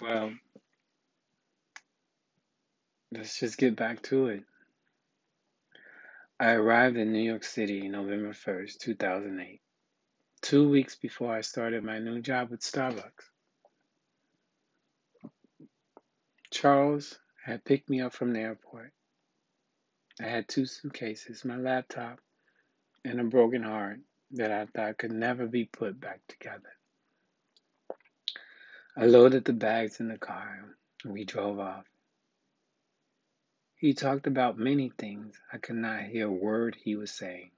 Well, let's just get back to it. I arrived in New York City November 1st, 2008, two weeks before I started my new job with Starbucks. Charles had picked me up from the airport. I had two suitcases, my laptop, and a broken heart that I thought could never be put back together. I loaded the bags in the car and we drove off. He talked about many things. I could not hear a word he was saying.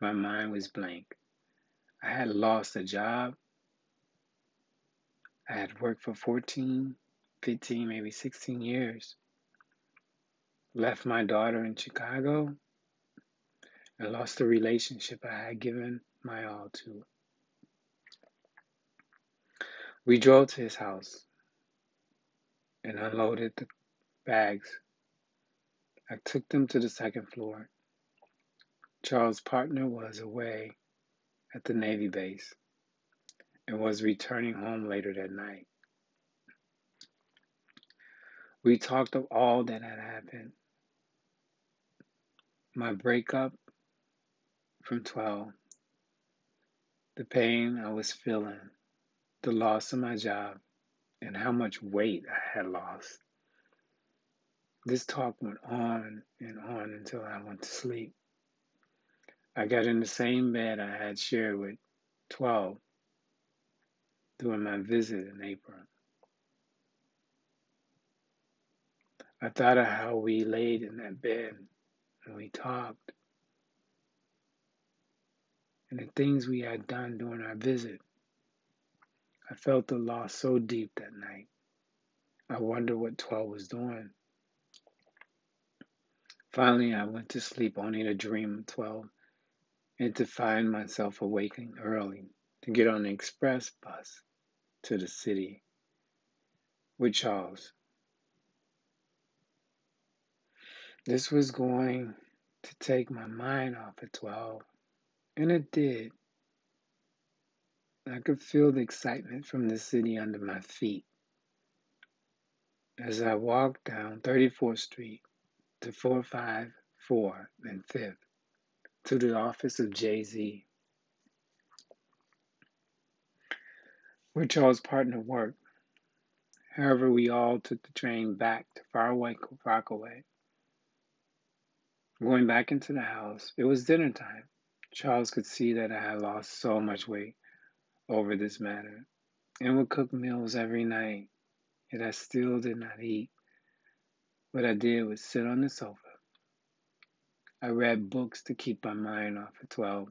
My mind was blank. I had lost a job. I had worked for 14, 15, maybe 16 years. Left my daughter in Chicago and lost the relationship I had given my all to. We drove to his house and unloaded the bags. I took them to the second floor. Charles' partner was away at the Navy base and was returning home later that night. We talked of all that had happened my breakup from 12, the pain I was feeling, the loss of my job, and how much weight I had lost. This talk went on and on until I went to sleep. I got in the same bed I had shared with 12 during my visit in April. I thought of how we laid in that bed and we talked and the things we had done during our visit. I felt the loss so deep that night. I wondered what 12 was doing. Finally, I went to sleep only to dream of 12 and to find myself awakening early to get on the express bus to the city with Charles. This was going to take my mind off of 12, and it did. I could feel the excitement from the city under my feet as I walked down 34th Street to 454 and 5th to the office of Jay Z, where Charles' partner worked. However, we all took the train back to Faraway Rockaway. Going back into the house, it was dinner time. Charles could see that I had lost so much weight over this matter and would cook meals every night, yet I still did not eat. What I did was sit on the sofa. I read books to keep my mind off of 12.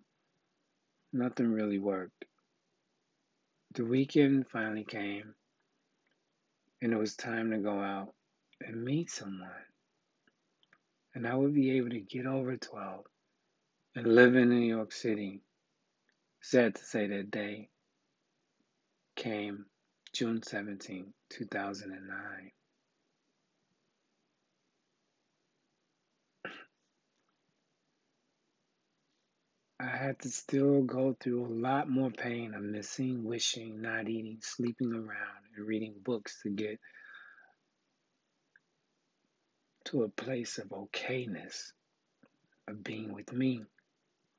Nothing really worked. The weekend finally came, and it was time to go out and meet someone. And I would be able to get over 12 and live in New York City. Sad to say that day came June 17, 2009. I had to still go through a lot more pain of missing, wishing, not eating, sleeping around, and reading books to get to a place of okayness, of being with me.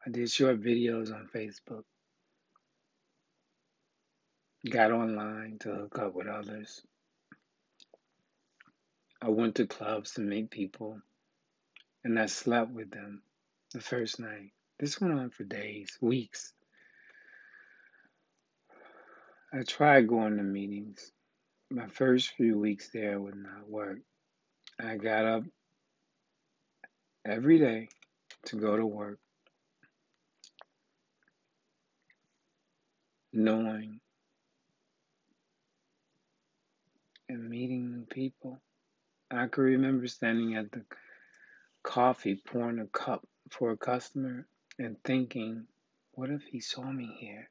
I did short videos on Facebook, got online to hook up with others. I went to clubs to meet people, and I slept with them the first night. This went on for days, weeks. I tried going to meetings. My first few weeks there would not work. I got up every day to go to work, knowing and meeting people. I could remember standing at the coffee pouring a cup for a customer and thinking, what if he saw me here?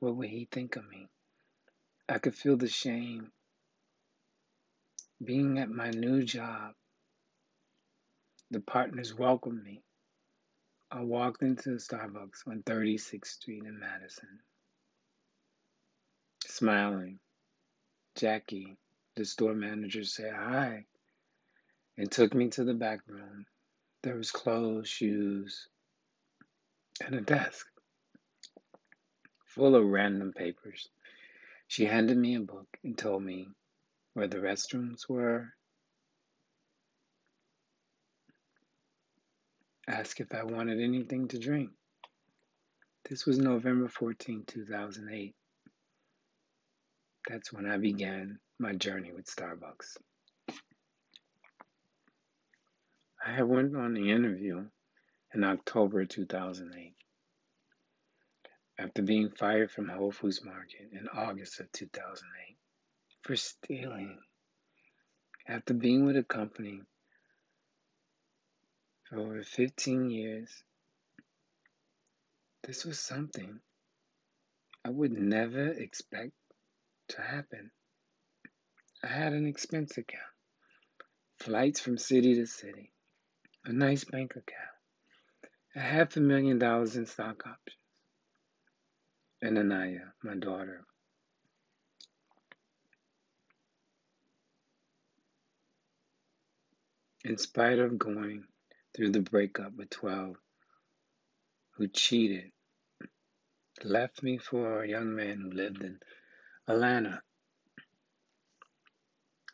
What would he think of me? I could feel the shame. Being at my new job, the partners welcomed me. I walked into the Starbucks on 36th Street in Madison, smiling. Jackie, the store manager, said hi and took me to the back room. There was clothes, shoes, and a desk full of random papers. She handed me a book and told me where the restrooms were. Asked if I wanted anything to drink. This was November 14, 2008. That's when I began my journey with Starbucks. I went on the interview in October 2008 after being fired from Whole Foods Market in August of 2008 for stealing. After being with a company for over 15 years, this was something I would never expect to happen. I had an expense account, flights from city to city, a nice bank account, a half a million dollars in stock options, and Anaya, my daughter. In spite of going through the breakup with 12, who cheated, left me for a young man who lived in Atlanta.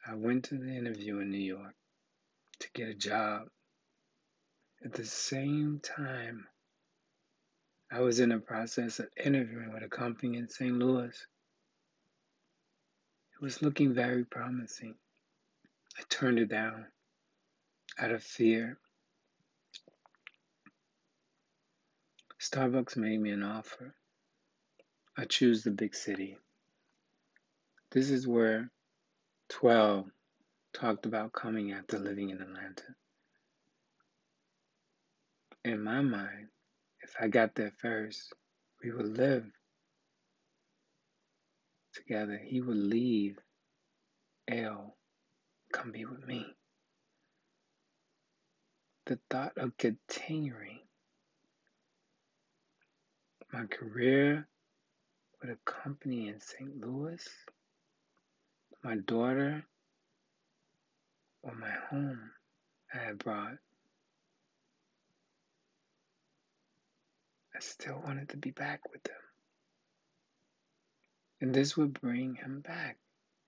I went to the interview in New York to get a job. At the same time, I was in the process of interviewing with a company in St. Louis. It was looking very promising. I turned it down out of fear. Starbucks made me an offer. I choose the big city. This is where 12 talked about coming after living in Atlanta. In my mind, if I got there first, we would live together. He would leave L, come be with me. The thought of continuing my career with a company in St. Louis, my daughter, or my home I had brought I still wanted to be back with him. And this would bring him back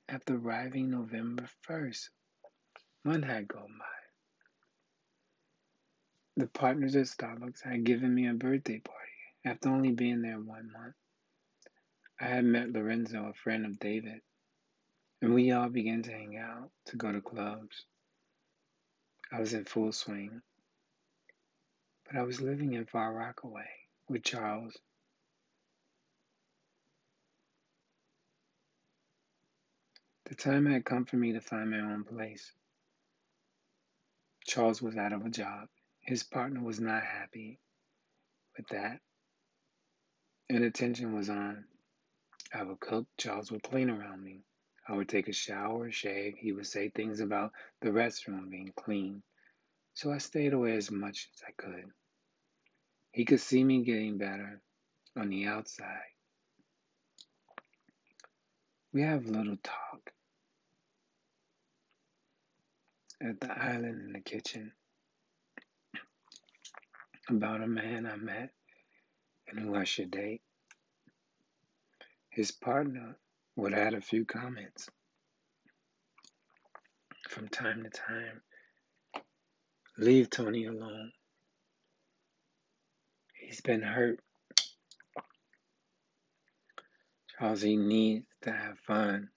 after arriving November 1st. One had gone by. The partners at Starbucks had given me a birthday party after only being there one month. I had met Lorenzo, a friend of David, and we all began to hang out, to go to clubs. I was in full swing, but I was living in Far Rockaway with Charles. The time had come for me to find my own place. Charles was out of a job. His partner was not happy with that. And attention was on. I would cook, Charles would clean around me. I would take a shower, shave. He would say things about the restroom being clean. So I stayed away as much as I could. He could see me getting better on the outside. We have little talk at the island in the kitchen about a man I met and who I should date. His partner would add a few comments from time to time. Leave Tony alone. He's been hurt. Charles, he needs to have fun.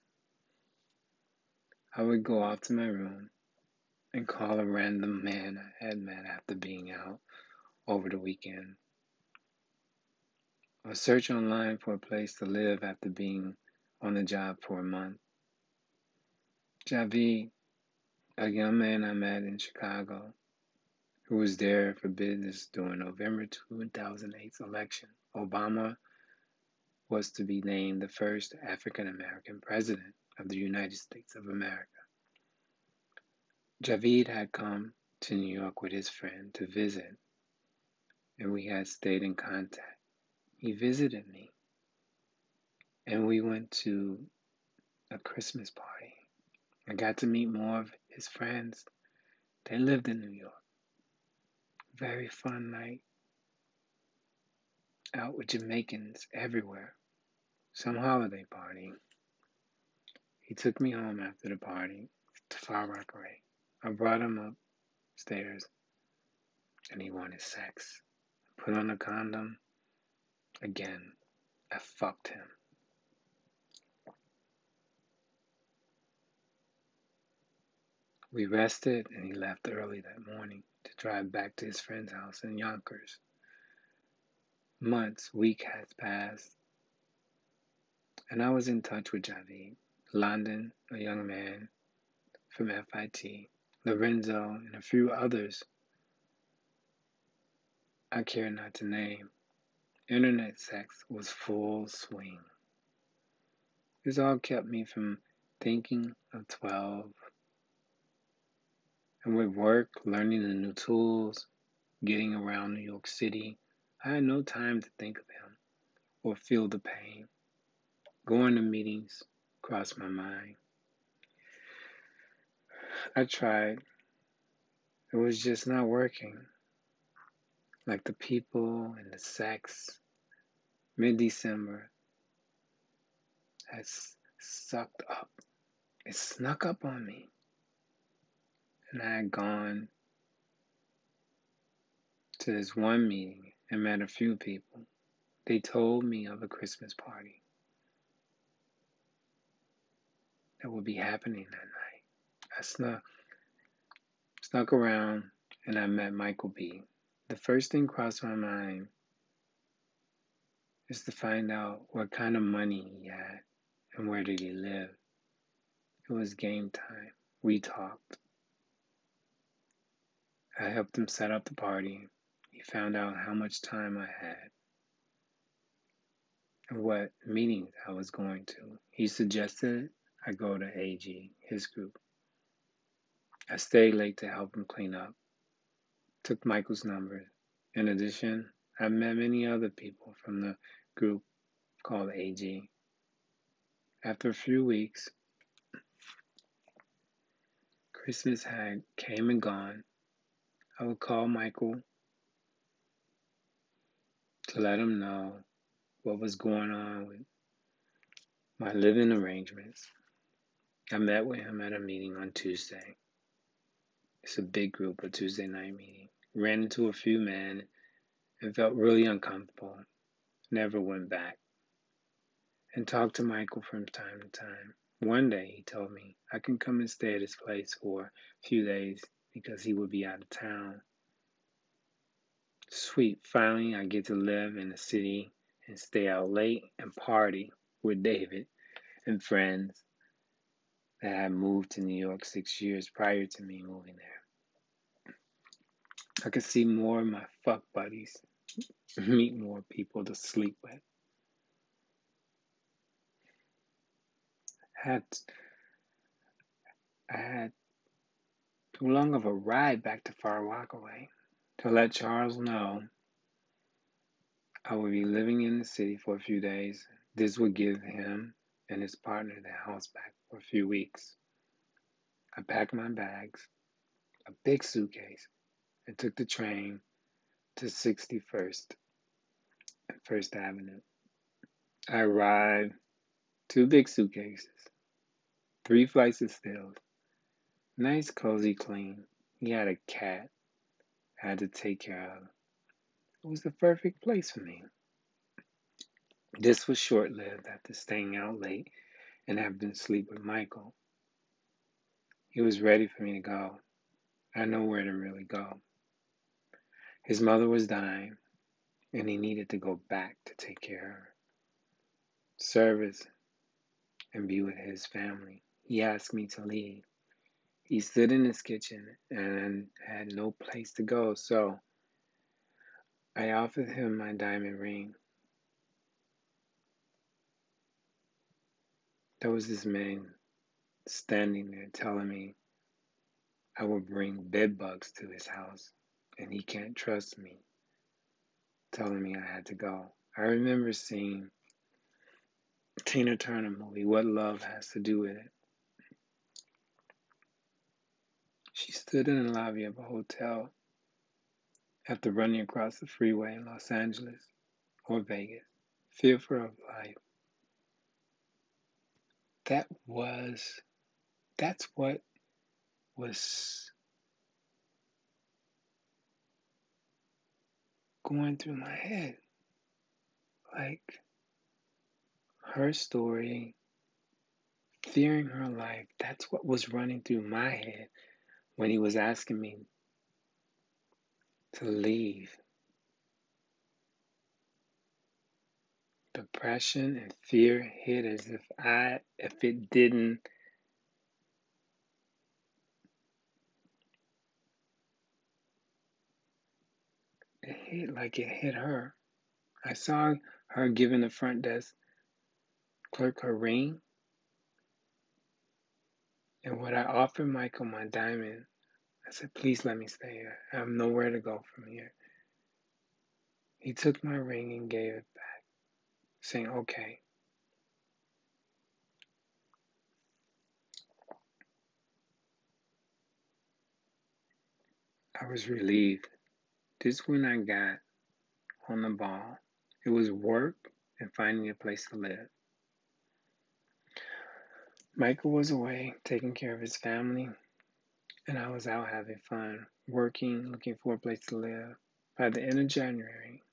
I would go off to my room and call a random man I had met after being out over the weekend. Or search online for a place to live after being on the job for a month. Javi, a young man I met in Chicago, who was there for business during November 2008's election. Obama was to be named the first African American president of the United States of America. Javid had come to New York with his friend to visit, and we had stayed in contact. He visited me, and we went to a Christmas party. I got to meet more of his friends. They lived in New York. Very fun night. Out with Jamaicans everywhere. Some holiday party. He took me home after the party to Far Rockaway. I brought him upstairs and he wanted sex. Put on a condom. Again, I fucked him. We rested and he left early that morning to drive back to his friend's house in Yonkers. Months, weeks had passed, and I was in touch with Javid, London, a young man from FIT, Lorenzo, and a few others I care not to name. Internet sex was full swing. This all kept me from thinking of 12 and with work, learning the new tools, getting around New York City, I had no time to think of him or feel the pain. Going to meetings crossed my mind. I tried. It was just not working. Like the people and the sex, mid December has sucked up. It snuck up on me and I had gone to this one meeting and met a few people. They told me of a Christmas party that would be happening that night. I snuck, snuck around and I met Michael B. The first thing crossed my mind is to find out what kind of money he had and where did he live. It was game time. We talked. I helped him set up the party. He found out how much time I had and what meetings I was going to. He suggested I go to AG, his group. I stayed late to help him clean up, took Michael's number. In addition, I met many other people from the group called AG. After a few weeks, Christmas had came and gone, I would call Michael to let him know what was going on with my living arrangements. I met with him at a meeting on Tuesday. It's a big group, a Tuesday night meeting. Ran into a few men and felt really uncomfortable. Never went back. And talked to Michael from time to time. One day he told me I can come and stay at his place for a few days because he would be out of town. Sweet, finally, I get to live in the city and stay out late and party with David and friends that had moved to New York six years prior to me moving there. I could see more of my fuck buddies, meet more people to sleep with. Had I had too long of a ride back to Far Rockaway to let Charles know I would be living in the city for a few days. This would give him and his partner their house back for a few weeks. I packed my bags, a big suitcase, and took the train to 61st and First Avenue. I arrived, two big suitcases, three flights of stairs, Nice, cozy, clean. He had a cat I had to take care of. It was the perfect place for me. This was short lived after staying out late and having to sleep with Michael. He was ready for me to go. I know where to really go. His mother was dying, and he needed to go back to take care of her. Service and be with his family. He asked me to leave. He stood in his kitchen and had no place to go, so I offered him my diamond ring. There was this man standing there telling me I would bring bed bugs to his house and he can't trust me, telling me I had to go. I remember seeing Tina Turner movie, What Love Has to Do with It. She stood in the lobby of a hotel after running across the freeway in Los Angeles or Vegas, fearful of life. That was, that's what was going through my head. Like her story, fearing her life, that's what was running through my head when he was asking me to leave. Depression and fear hit as if I, if it didn't, it hit like it hit her. I saw her giving the front desk clerk her ring. And when I offered Michael my diamond, I said, please let me stay here. I have nowhere to go from here. He took my ring and gave it back, saying, okay. I was relieved. This when I got on the ball. It was work and finding a place to live. Michael was away taking care of his family, and I was out having fun, working, looking for a place to live. By the end of January,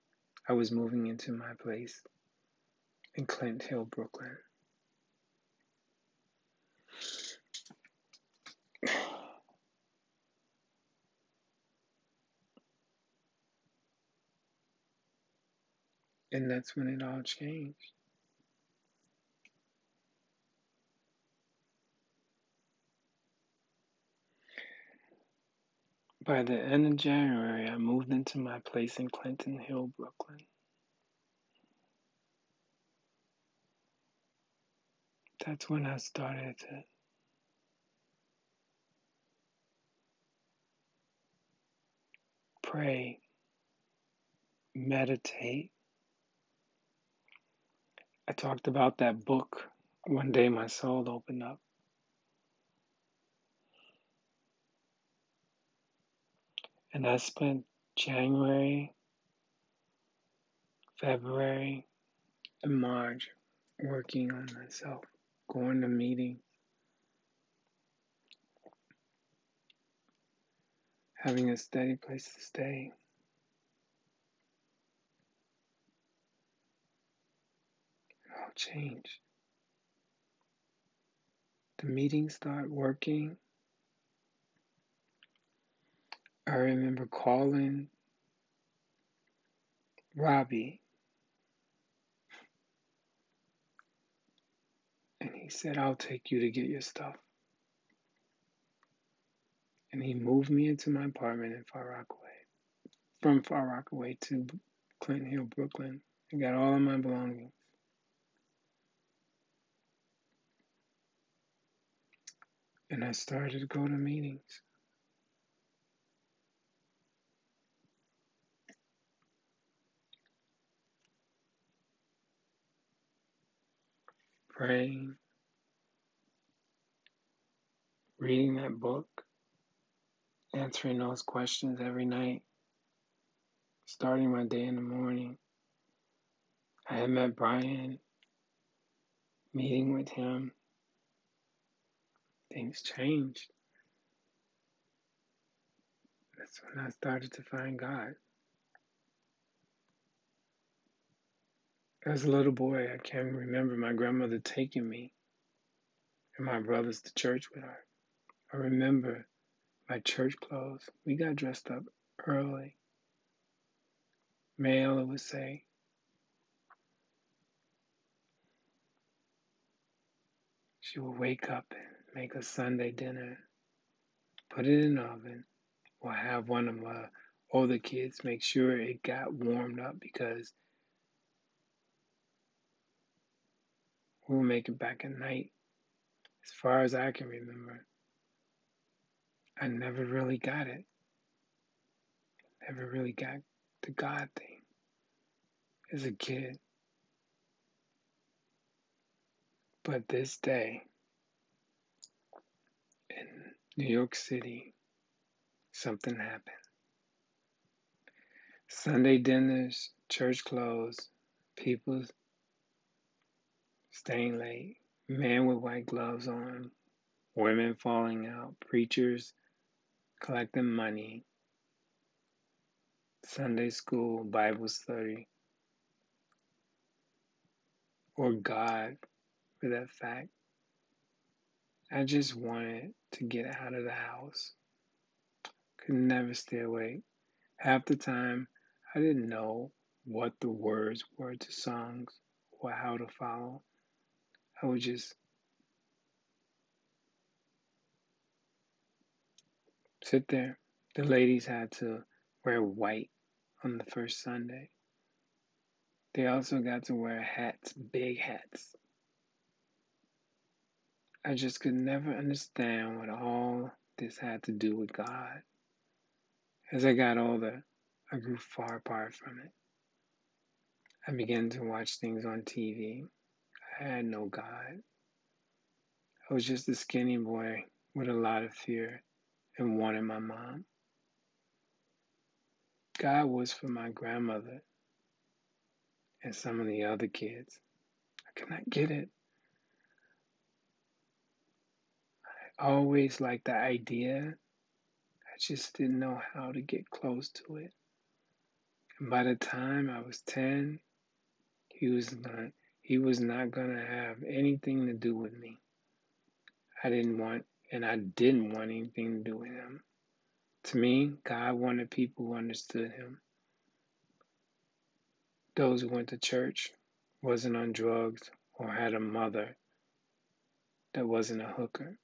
I was moving into my place in Clinton Hill, Brooklyn. And that's when it all changed. By the end of January, I moved into my place in Clinton Hill, Brooklyn. That's when I started to pray, meditate. I talked about that book. One day my soul opened up. And I spent January, February, and March working on myself, going to meetings, having a steady place to stay. All changed. The meetings start working. I remember calling Robbie, and he said, I'll take you to get your stuff. And he moved me into my apartment in Far Rockaway, from Far Rockaway to Clinton Hill, Brooklyn, and got all of my belongings. And I started to go to meetings. Praying, reading that book, answering those questions every night, starting my day in the morning. I had met Brian, meeting with him. Things changed. That's when I started to find God. As a little boy, I can remember my grandmother taking me and my brothers to church with her. I remember my church clothes. We got dressed up early. Mayella would say, she would wake up and make a Sunday dinner, put it in the oven, or have one of my older kids make sure it got warmed up because We'll make it back at night. As far as I can remember, I never really got it. Never really got the God thing as a kid. But this day in New York City, something happened. Sunday dinners, church closed, people staying late, men with white gloves on, women falling out, preachers collecting money, Sunday school, Bible study, or God for that fact. I just wanted to get out of the house. Could never stay awake. Half the time, I didn't know what the words were to songs or how to follow. I would just sit there. The ladies had to wear white on the first Sunday. They also got to wear hats, big hats. I just could never understand what all this had to do with God. As I got older, I grew far apart from it. I began to watch things on TV. I had no God. I was just a skinny boy with a lot of fear and wanted my mom. God was for my grandmother and some of the other kids. I could not get it. I always liked the idea. I just didn't know how to get close to it. And by the time I was 10, he was not he was not going to have anything to do with me. I didn't want and I didn't want anything to do with him. To me, God wanted people who understood him. Those who went to church, wasn't on drugs, or had a mother that wasn't a hooker.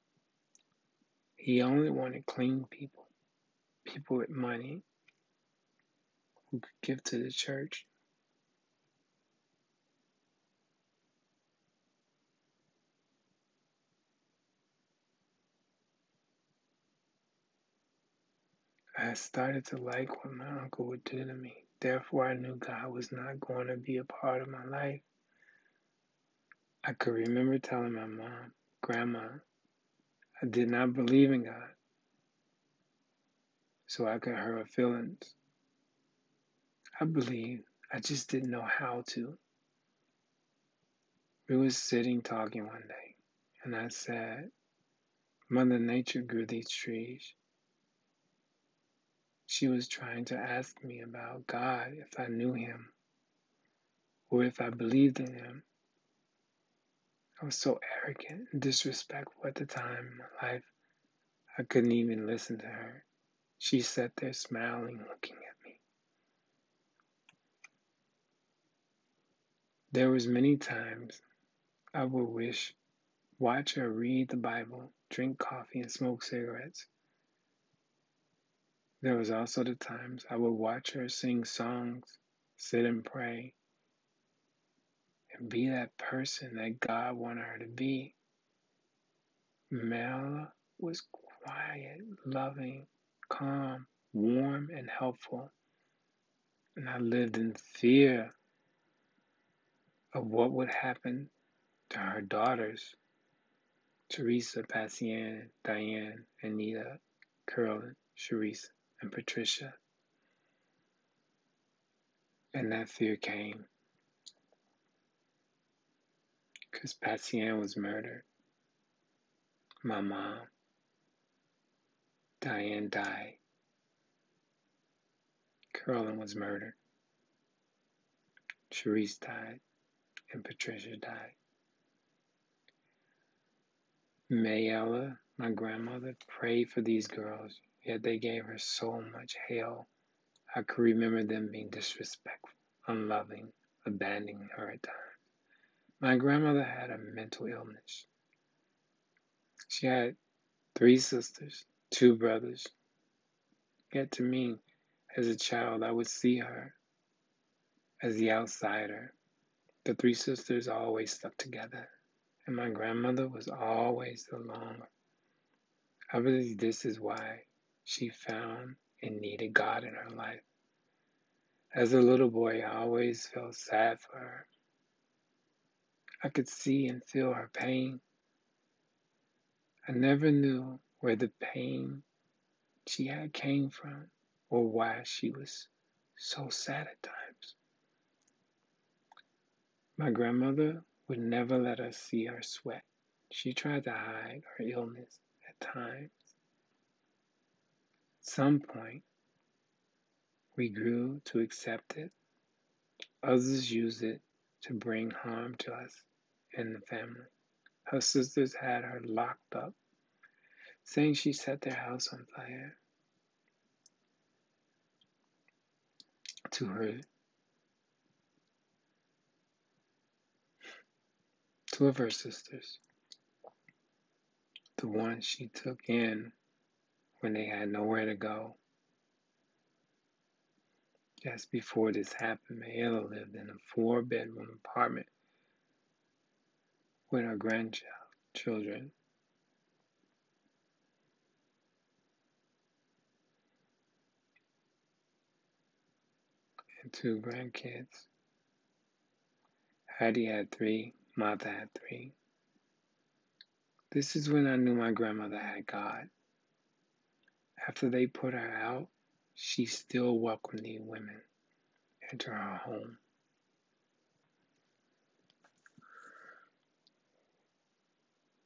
He only wanted clean people, people with money who could give to the church. I started to like what my uncle would do to me. Therefore, I knew God was not going to be a part of my life. I could remember telling my mom, Grandma, I did not believe in God. So I could hurt her feelings. I believed, I just didn't know how to. We were sitting talking one day, and I said, Mother Nature grew these trees. She was trying to ask me about God, if I knew Him, or if I believed in Him. I was so arrogant and disrespectful at the time in my life, I couldn't even listen to her. She sat there smiling, looking at me. There was many times I would wish, watch her read the Bible, drink coffee, and smoke cigarettes. There was also the times I would watch her sing songs, sit and pray, and be that person that God wanted her to be. Mela was quiet, loving, calm, warm, and helpful. And I lived in fear of what would happen to her daughters, Teresa, Passienne, Diane, Anita, Carolyn, Sharice and Patricia. And that fear came because Patsy was murdered. My mom, Diane, died. Carolyn was murdered. Sharice died. And Patricia died. Mayella, my grandmother, prayed for these girls Yet they gave her so much hell. I could remember them being disrespectful, unloving, abandoning her at times. My grandmother had a mental illness. She had three sisters, two brothers. Yet to me, as a child, I would see her as the outsider. The three sisters always stuck together, and my grandmother was always alone. I believe this is why she found and needed God in her life. As a little boy, I always felt sad for her. I could see and feel her pain. I never knew where the pain she had came from or why she was so sad at times. My grandmother would never let us see her sweat. She tried to hide her illness at times. Some point, we grew to accept it. Others used it to bring harm to us and the family. Her sisters had her locked up, saying she set their house on fire. To her, two of her sisters, the one she took in when they had nowhere to go. Just before this happened, Mayella lived in a four bedroom apartment with her grandchildren. And two grandkids. Hattie had three, Martha had three. This is when I knew my grandmother had God. After they put her out, she still welcomed these women into her home.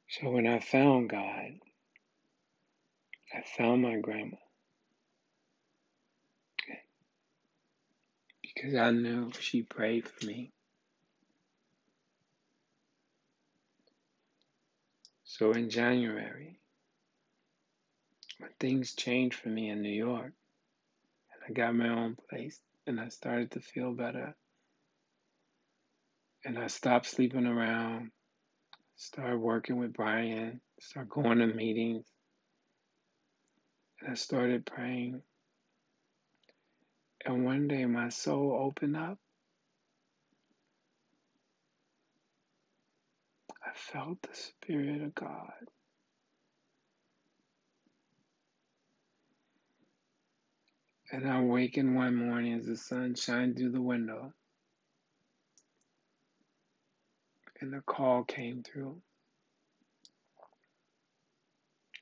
So when I found God, I found my grandma. Because I knew she prayed for me. So in January, things changed for me in New York, and I got my own place, and I started to feel better, and I stopped sleeping around, started working with Brian, started going to meetings, and I started praying. And one day my soul opened up. I felt the Spirit of God. And I awakened one morning as the sun shined through the window. And the call came through.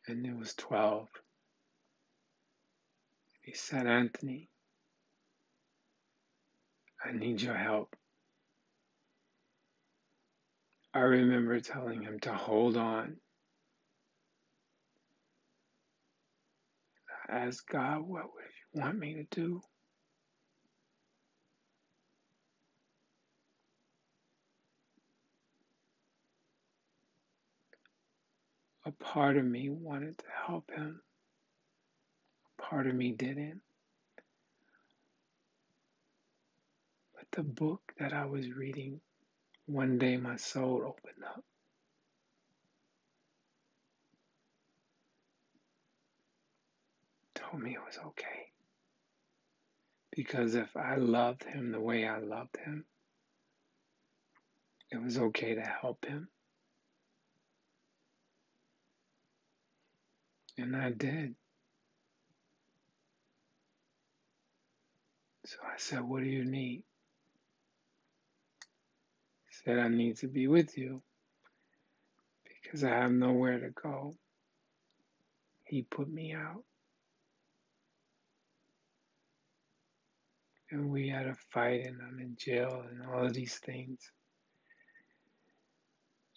And it was 12. He said, Anthony, I need your help. I remember telling him to hold on. I asked God, what would want me to do? A part of me wanted to help him. A part of me didn't. But the book that I was reading, one day my soul opened up. Told me it was okay. Because if I loved him the way I loved him, it was okay to help him. And I did. So I said, What do you need? He said, I need to be with you because I have nowhere to go. He put me out. And we had a fight, and I'm in jail, and all of these things.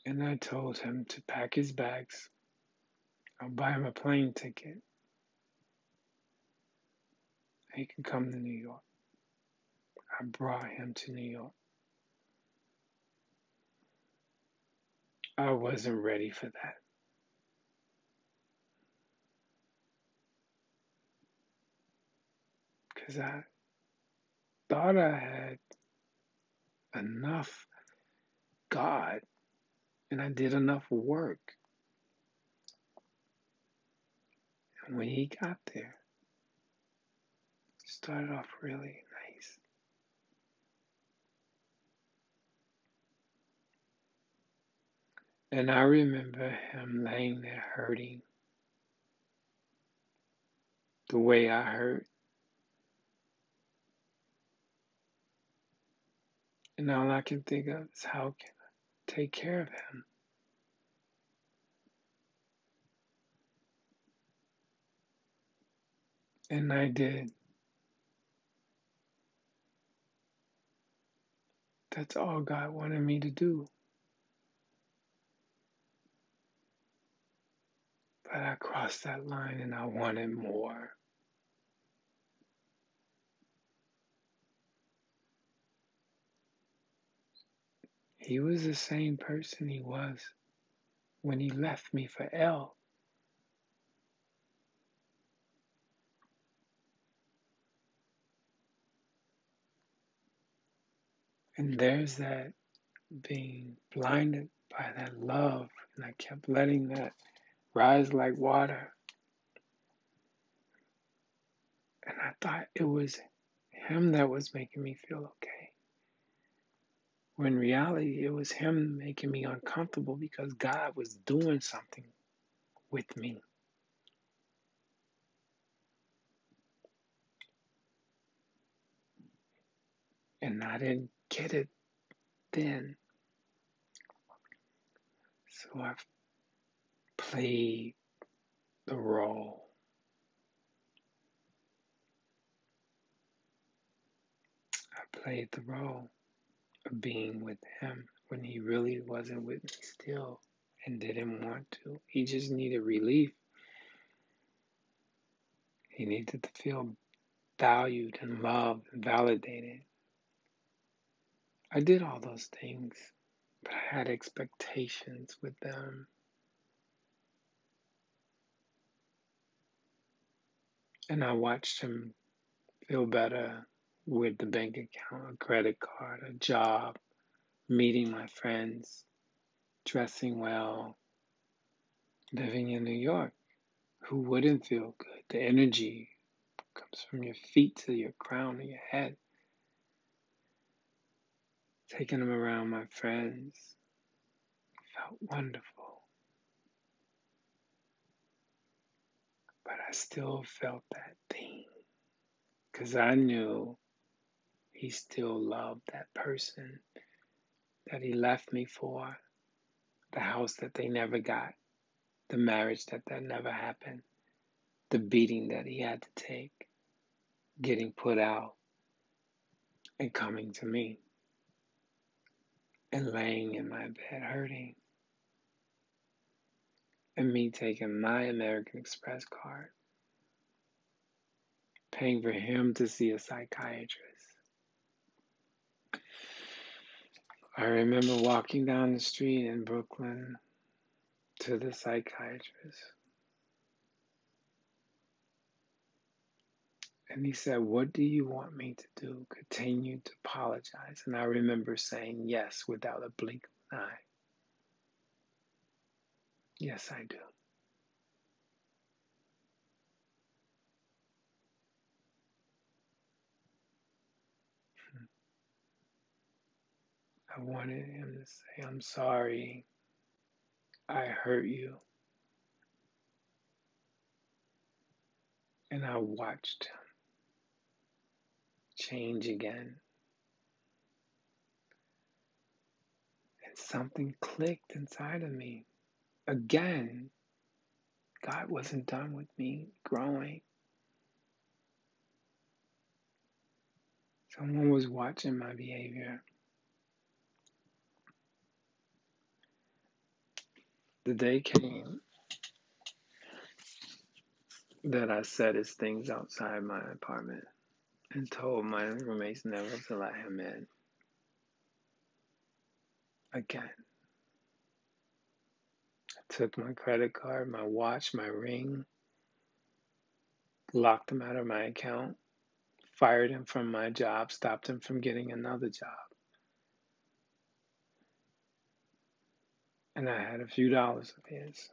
And I told him to pack his bags I'll buy him a plane ticket. He can come to New York. I brought him to New York. I wasn't ready for that. Because I thought I had enough God and I did enough work. And when he got there, started off really nice. And I remember him laying there hurting the way I hurt. And all I can think of is how can I take care of him. And I did. That's all God wanted me to do. But I crossed that line and I wanted more. He was the same person he was when he left me for L. And there's that being blinded by that love. And I kept letting that rise like water. And I thought it was him that was making me feel okay. When in reality, it was him making me uncomfortable because God was doing something with me. And I didn't get it then. So I've played the role. I played the role of being with him when he really wasn't with me still and didn't want to. He just needed relief. He needed to feel valued and loved and validated. I did all those things, but I had expectations with them. And I watched him feel better with the bank account, a credit card, a job, meeting my friends, dressing well, living in New York. Who wouldn't feel good? The energy comes from your feet to your crown and your head. Taking them around my friends felt wonderful. But I still felt that thing because I knew he still loved that person that he left me for, the house that they never got, the marriage that that never happened, the beating that he had to take, getting put out, and coming to me and laying in my bed hurting. And me taking my American Express card, paying for him to see a psychiatrist. I remember walking down the street in Brooklyn to the psychiatrist. And he said, What do you want me to do? Continue to apologize. And I remember saying yes without a blink of an eye. Yes, I do. I wanted him to say, I'm sorry. I hurt you. And I watched him change again. And something clicked inside of me. Again, God wasn't done with me growing. Someone was watching my behavior. The day came that I set his things outside my apartment and told my roommates never to let him in again. I took my credit card, my watch, my ring, locked him out of my account, fired him from my job, stopped him from getting another job. And I had a few dollars of his.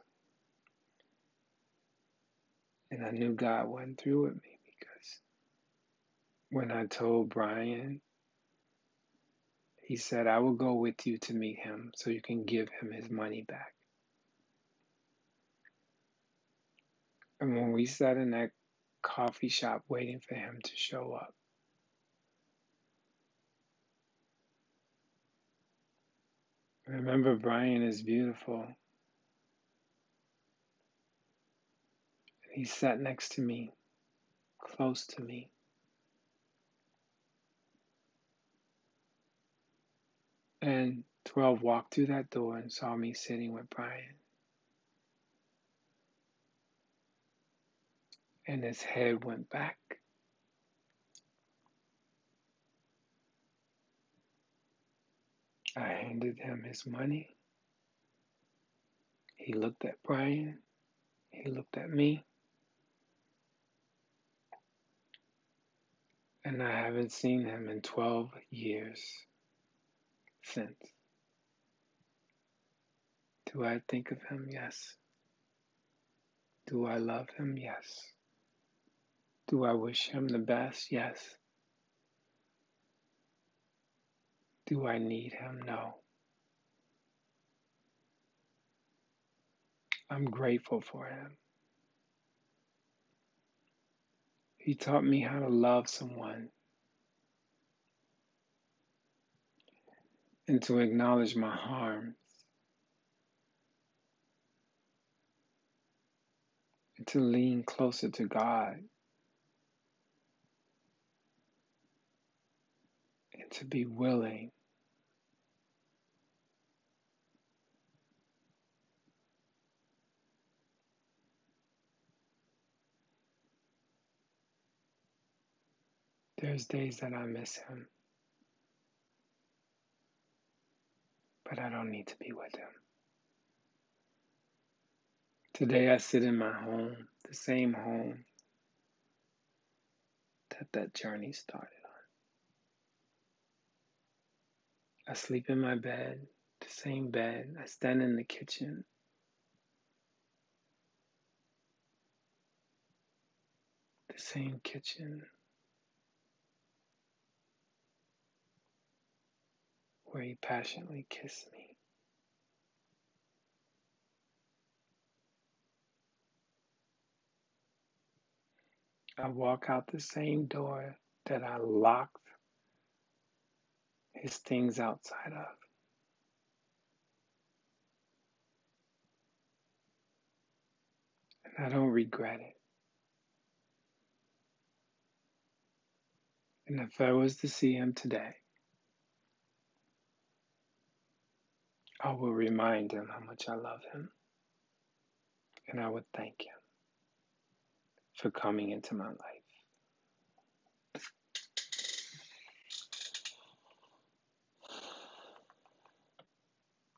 And I knew God went through with me because when I told Brian, he said, I will go with you to meet him so you can give him his money back. And when we sat in that coffee shop waiting for him to show up, Remember, Brian is beautiful. He sat next to me, close to me. And 12 walked through that door and saw me sitting with Brian. And his head went back. I handed him his money. He looked at Brian. He looked at me. And I haven't seen him in 12 years since. Do I think of him? Yes. Do I love him? Yes. Do I wish him the best? Yes. Do I need him? No. I'm grateful for him. He taught me how to love someone and to acknowledge my harms and to lean closer to God and to be willing There's days that I miss him, but I don't need to be with him. Today I sit in my home, the same home that that journey started on. I sleep in my bed, the same bed. I stand in the kitchen. The same kitchen where he passionately kissed me. I walk out the same door that I locked his things outside of. And I don't regret it. And if I was to see him today, I will remind him how much I love him. And I would thank him for coming into my life.